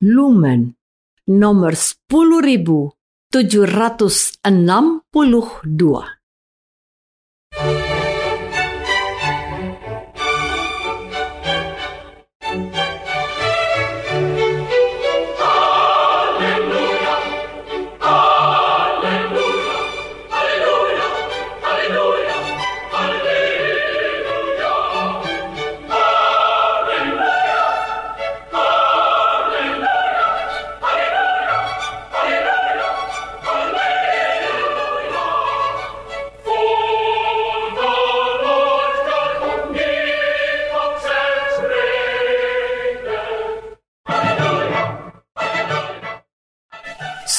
Lumen nomor 10762.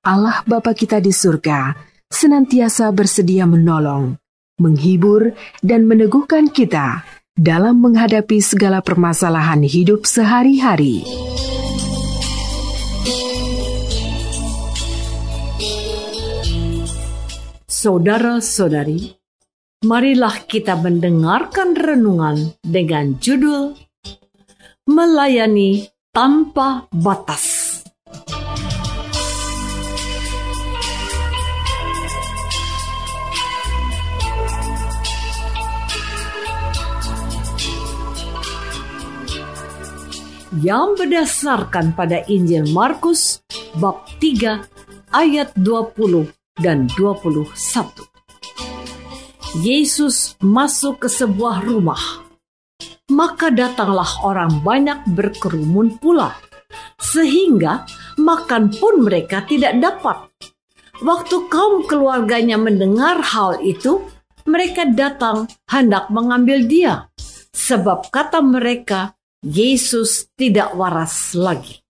Allah Bapa kita di surga senantiasa bersedia menolong, menghibur, dan meneguhkan kita dalam menghadapi segala permasalahan hidup sehari-hari. Saudara-saudari, marilah kita mendengarkan renungan dengan judul Melayani Tanpa Batas. Yang berdasarkan pada Injil Markus bab 3 ayat 20 dan 21. Yesus masuk ke sebuah rumah. Maka datanglah orang banyak berkerumun pula, sehingga makan pun mereka tidak dapat. Waktu kaum keluarganya mendengar hal itu, mereka datang hendak mengambil dia, sebab kata mereka, Yesus tidak waras lagi.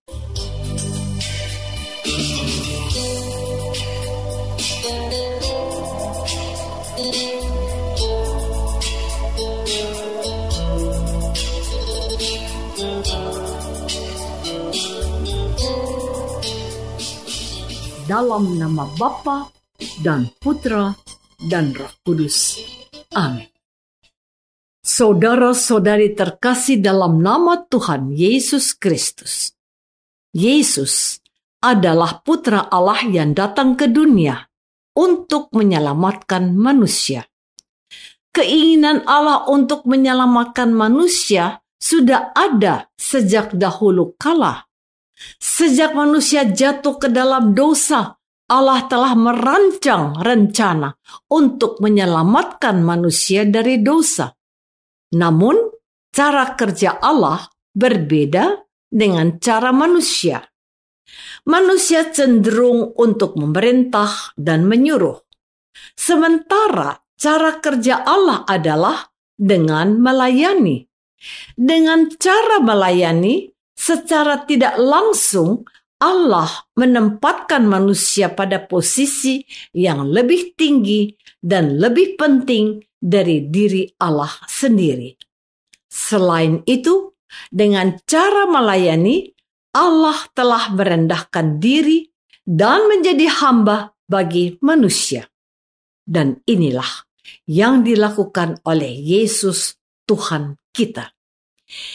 Dalam nama Bapa dan Putra dan Roh Kudus. Amin. Saudara-saudari terkasih dalam nama Tuhan Yesus Kristus. Yesus adalah putra Allah yang datang ke dunia untuk menyelamatkan manusia. Keinginan Allah untuk menyelamatkan manusia sudah ada sejak dahulu kala. Sejak manusia jatuh ke dalam dosa, Allah telah merancang rencana untuk menyelamatkan manusia dari dosa. Namun, cara kerja Allah berbeda dengan cara manusia. Manusia cenderung untuk memerintah dan menyuruh, sementara cara kerja Allah adalah dengan melayani. Dengan cara melayani, secara tidak langsung Allah menempatkan manusia pada posisi yang lebih tinggi dan lebih penting dari diri Allah sendiri. Selain itu, dengan cara melayani, Allah telah merendahkan diri dan menjadi hamba bagi manusia. Dan inilah yang dilakukan oleh Yesus Tuhan kita.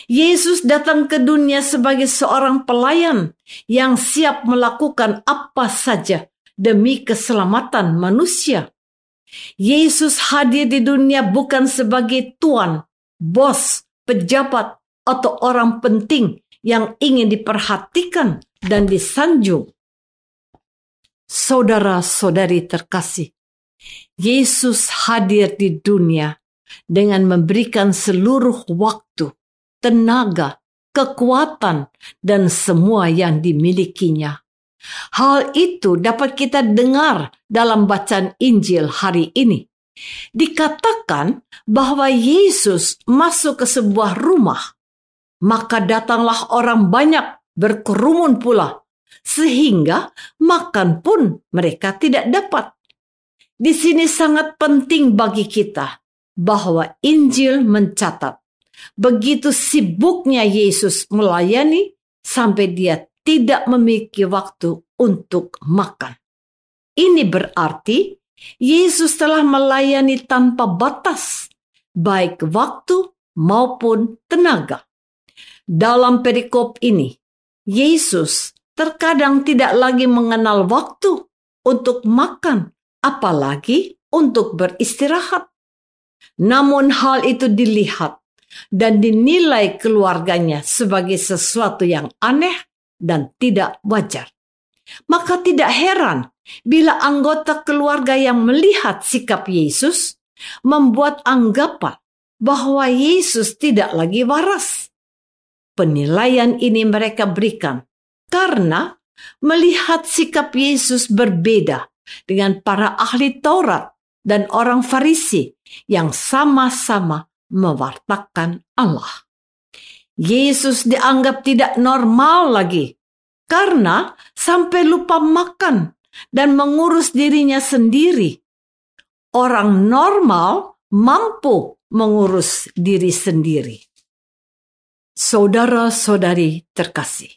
Yesus datang ke dunia sebagai seorang pelayan yang siap melakukan apa saja demi keselamatan manusia. Yesus hadir di dunia bukan sebagai tuan, bos, pejabat, atau orang penting yang ingin diperhatikan dan disanjung. Saudara-saudari terkasih, Yesus hadir di dunia dengan memberikan seluruh waktu, tenaga, kekuatan, dan semua yang dimilikinya Hal itu dapat kita dengar dalam bacaan Injil hari ini. Dikatakan bahwa Yesus masuk ke sebuah rumah, maka datanglah orang banyak berkerumun pula, sehingga makan pun mereka tidak dapat. Di sini sangat penting bagi kita bahwa Injil mencatat begitu sibuknya Yesus melayani sampai dia tidak memiliki waktu untuk makan. Ini berarti Yesus telah melayani tanpa batas, baik waktu maupun tenaga. Dalam perikop ini, Yesus terkadang tidak lagi mengenal waktu untuk makan, apalagi untuk beristirahat. Namun hal itu dilihat dan dinilai keluarganya sebagai sesuatu yang aneh dan tidak wajar. Maka tidak heran bila anggota keluarga yang melihat sikap Yesus membuat anggapan bahwa Yesus tidak lagi waras. Penilaian ini mereka berikan karena melihat sikap Yesus berbeda dengan para ahli Taurat dan orang Farisi yang sama-sama mewartakan Allah. Yesus dianggap tidak normal lagi karena sampai lupa makan dan mengurus dirinya sendiri. Orang normal mampu mengurus diri sendiri. Saudara-saudari terkasih,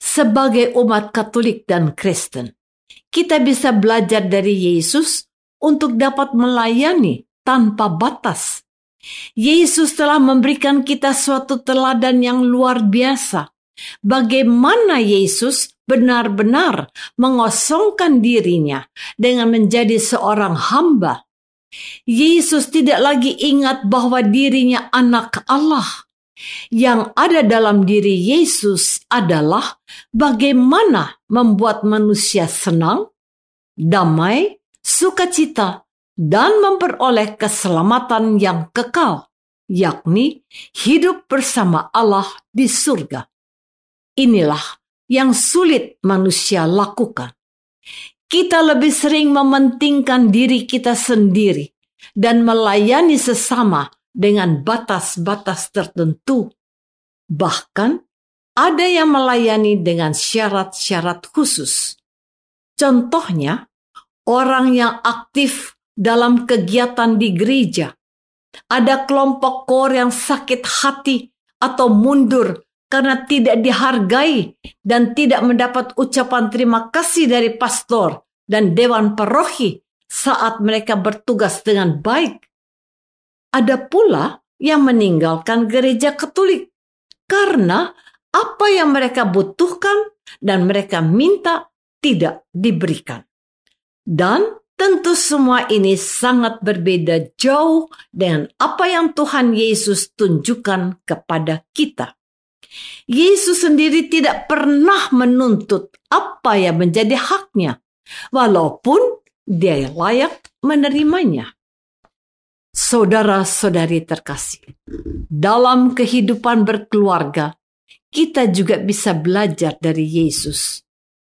sebagai umat Katolik dan Kristen, kita bisa belajar dari Yesus untuk dapat melayani tanpa batas. Yesus telah memberikan kita suatu teladan yang luar biasa. Bagaimana Yesus benar-benar mengosongkan dirinya dengan menjadi seorang hamba. Yesus tidak lagi ingat bahwa dirinya anak Allah yang ada dalam diri Yesus adalah bagaimana membuat manusia senang, damai, sukacita, dan memperoleh keselamatan yang kekal, yakni hidup bersama Allah di surga. Inilah yang sulit manusia lakukan. Kita lebih sering mementingkan diri kita sendiri dan melayani sesama dengan batas-batas tertentu. Bahkan ada yang melayani dengan syarat-syarat khusus. Contohnya, orang yang aktif dalam kegiatan di gereja. Ada kelompok kor yang sakit hati atau mundur karena tidak dihargai dan tidak mendapat ucapan terima kasih dari pastor dan dewan paroki saat mereka bertugas dengan baik ada pula yang meninggalkan gereja Katolik karena apa yang mereka butuhkan dan mereka minta tidak diberikan. Dan tentu semua ini sangat berbeda jauh dengan apa yang Tuhan Yesus tunjukkan kepada kita. Yesus sendiri tidak pernah menuntut apa yang menjadi haknya, walaupun dia layak menerimanya. Saudara-saudari terkasih, dalam kehidupan berkeluarga, kita juga bisa belajar dari Yesus.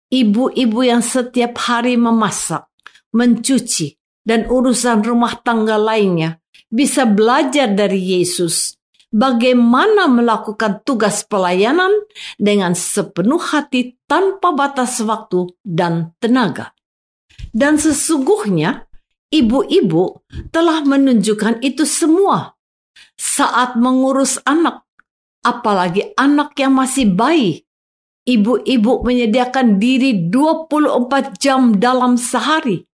Ibu-ibu yang setiap hari memasak, mencuci, dan urusan rumah tangga lainnya bisa belajar dari Yesus bagaimana melakukan tugas pelayanan dengan sepenuh hati tanpa batas waktu dan tenaga. Dan sesungguhnya Ibu-ibu telah menunjukkan itu semua saat mengurus anak, apalagi anak yang masih bayi. Ibu-ibu menyediakan diri 24 jam dalam sehari.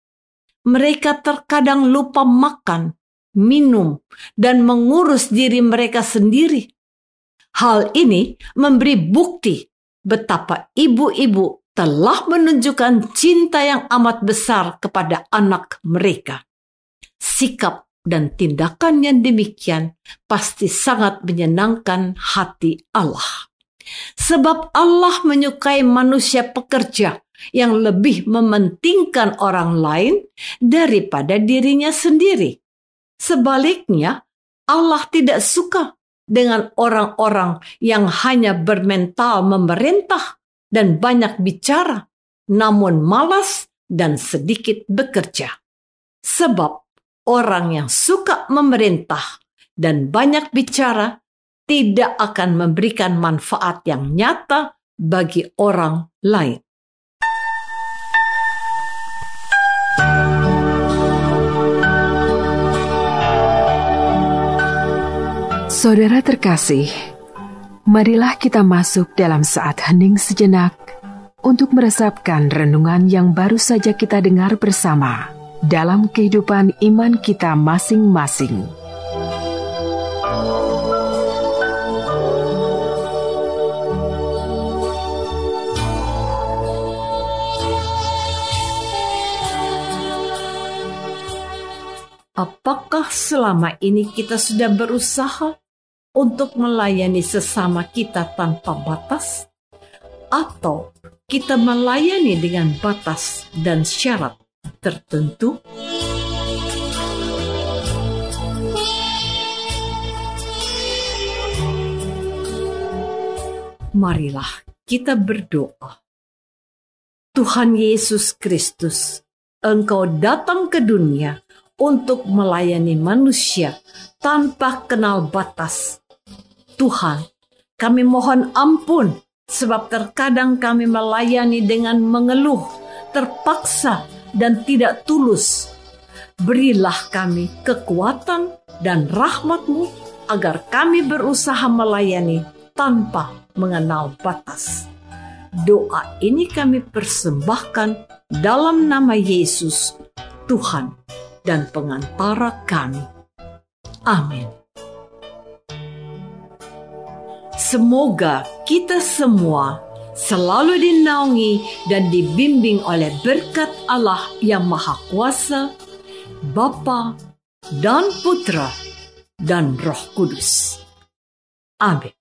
Mereka terkadang lupa makan, minum, dan mengurus diri mereka sendiri. Hal ini memberi bukti betapa ibu-ibu telah menunjukkan cinta yang amat besar kepada anak mereka. Sikap dan tindakan yang demikian pasti sangat menyenangkan hati Allah. Sebab Allah menyukai manusia pekerja yang lebih mementingkan orang lain daripada dirinya sendiri. Sebaliknya, Allah tidak suka dengan orang-orang yang hanya bermental memerintah dan banyak bicara, namun malas dan sedikit bekerja. Sebab orang yang suka memerintah dan banyak bicara tidak akan memberikan manfaat yang nyata bagi orang lain. Saudara terkasih, marilah kita masuk dalam saat hening sejenak untuk meresapkan renungan yang baru saja kita dengar bersama dalam kehidupan iman kita masing-masing. Apakah selama ini kita sudah berusaha untuk melayani sesama kita tanpa batas, atau kita melayani dengan batas dan syarat tertentu? Marilah kita berdoa. Tuhan Yesus Kristus, Engkau datang ke dunia untuk melayani manusia tanpa kenal batas Tuhan, kami mohon ampun sebab terkadang kami melayani dengan mengeluh, terpaksa dan tidak tulus. Berilah kami kekuatan dan rahmatmu agar kami berusaha melayani tanpa mengenal batas. Doa ini kami persembahkan dalam nama Yesus, Tuhan dan pengantara kami. Amin. Semoga kita semua selalu dinaungi dan dibimbing oleh berkat Allah yang Maha Kuasa, Bapa dan Putra dan Roh Kudus. Amin.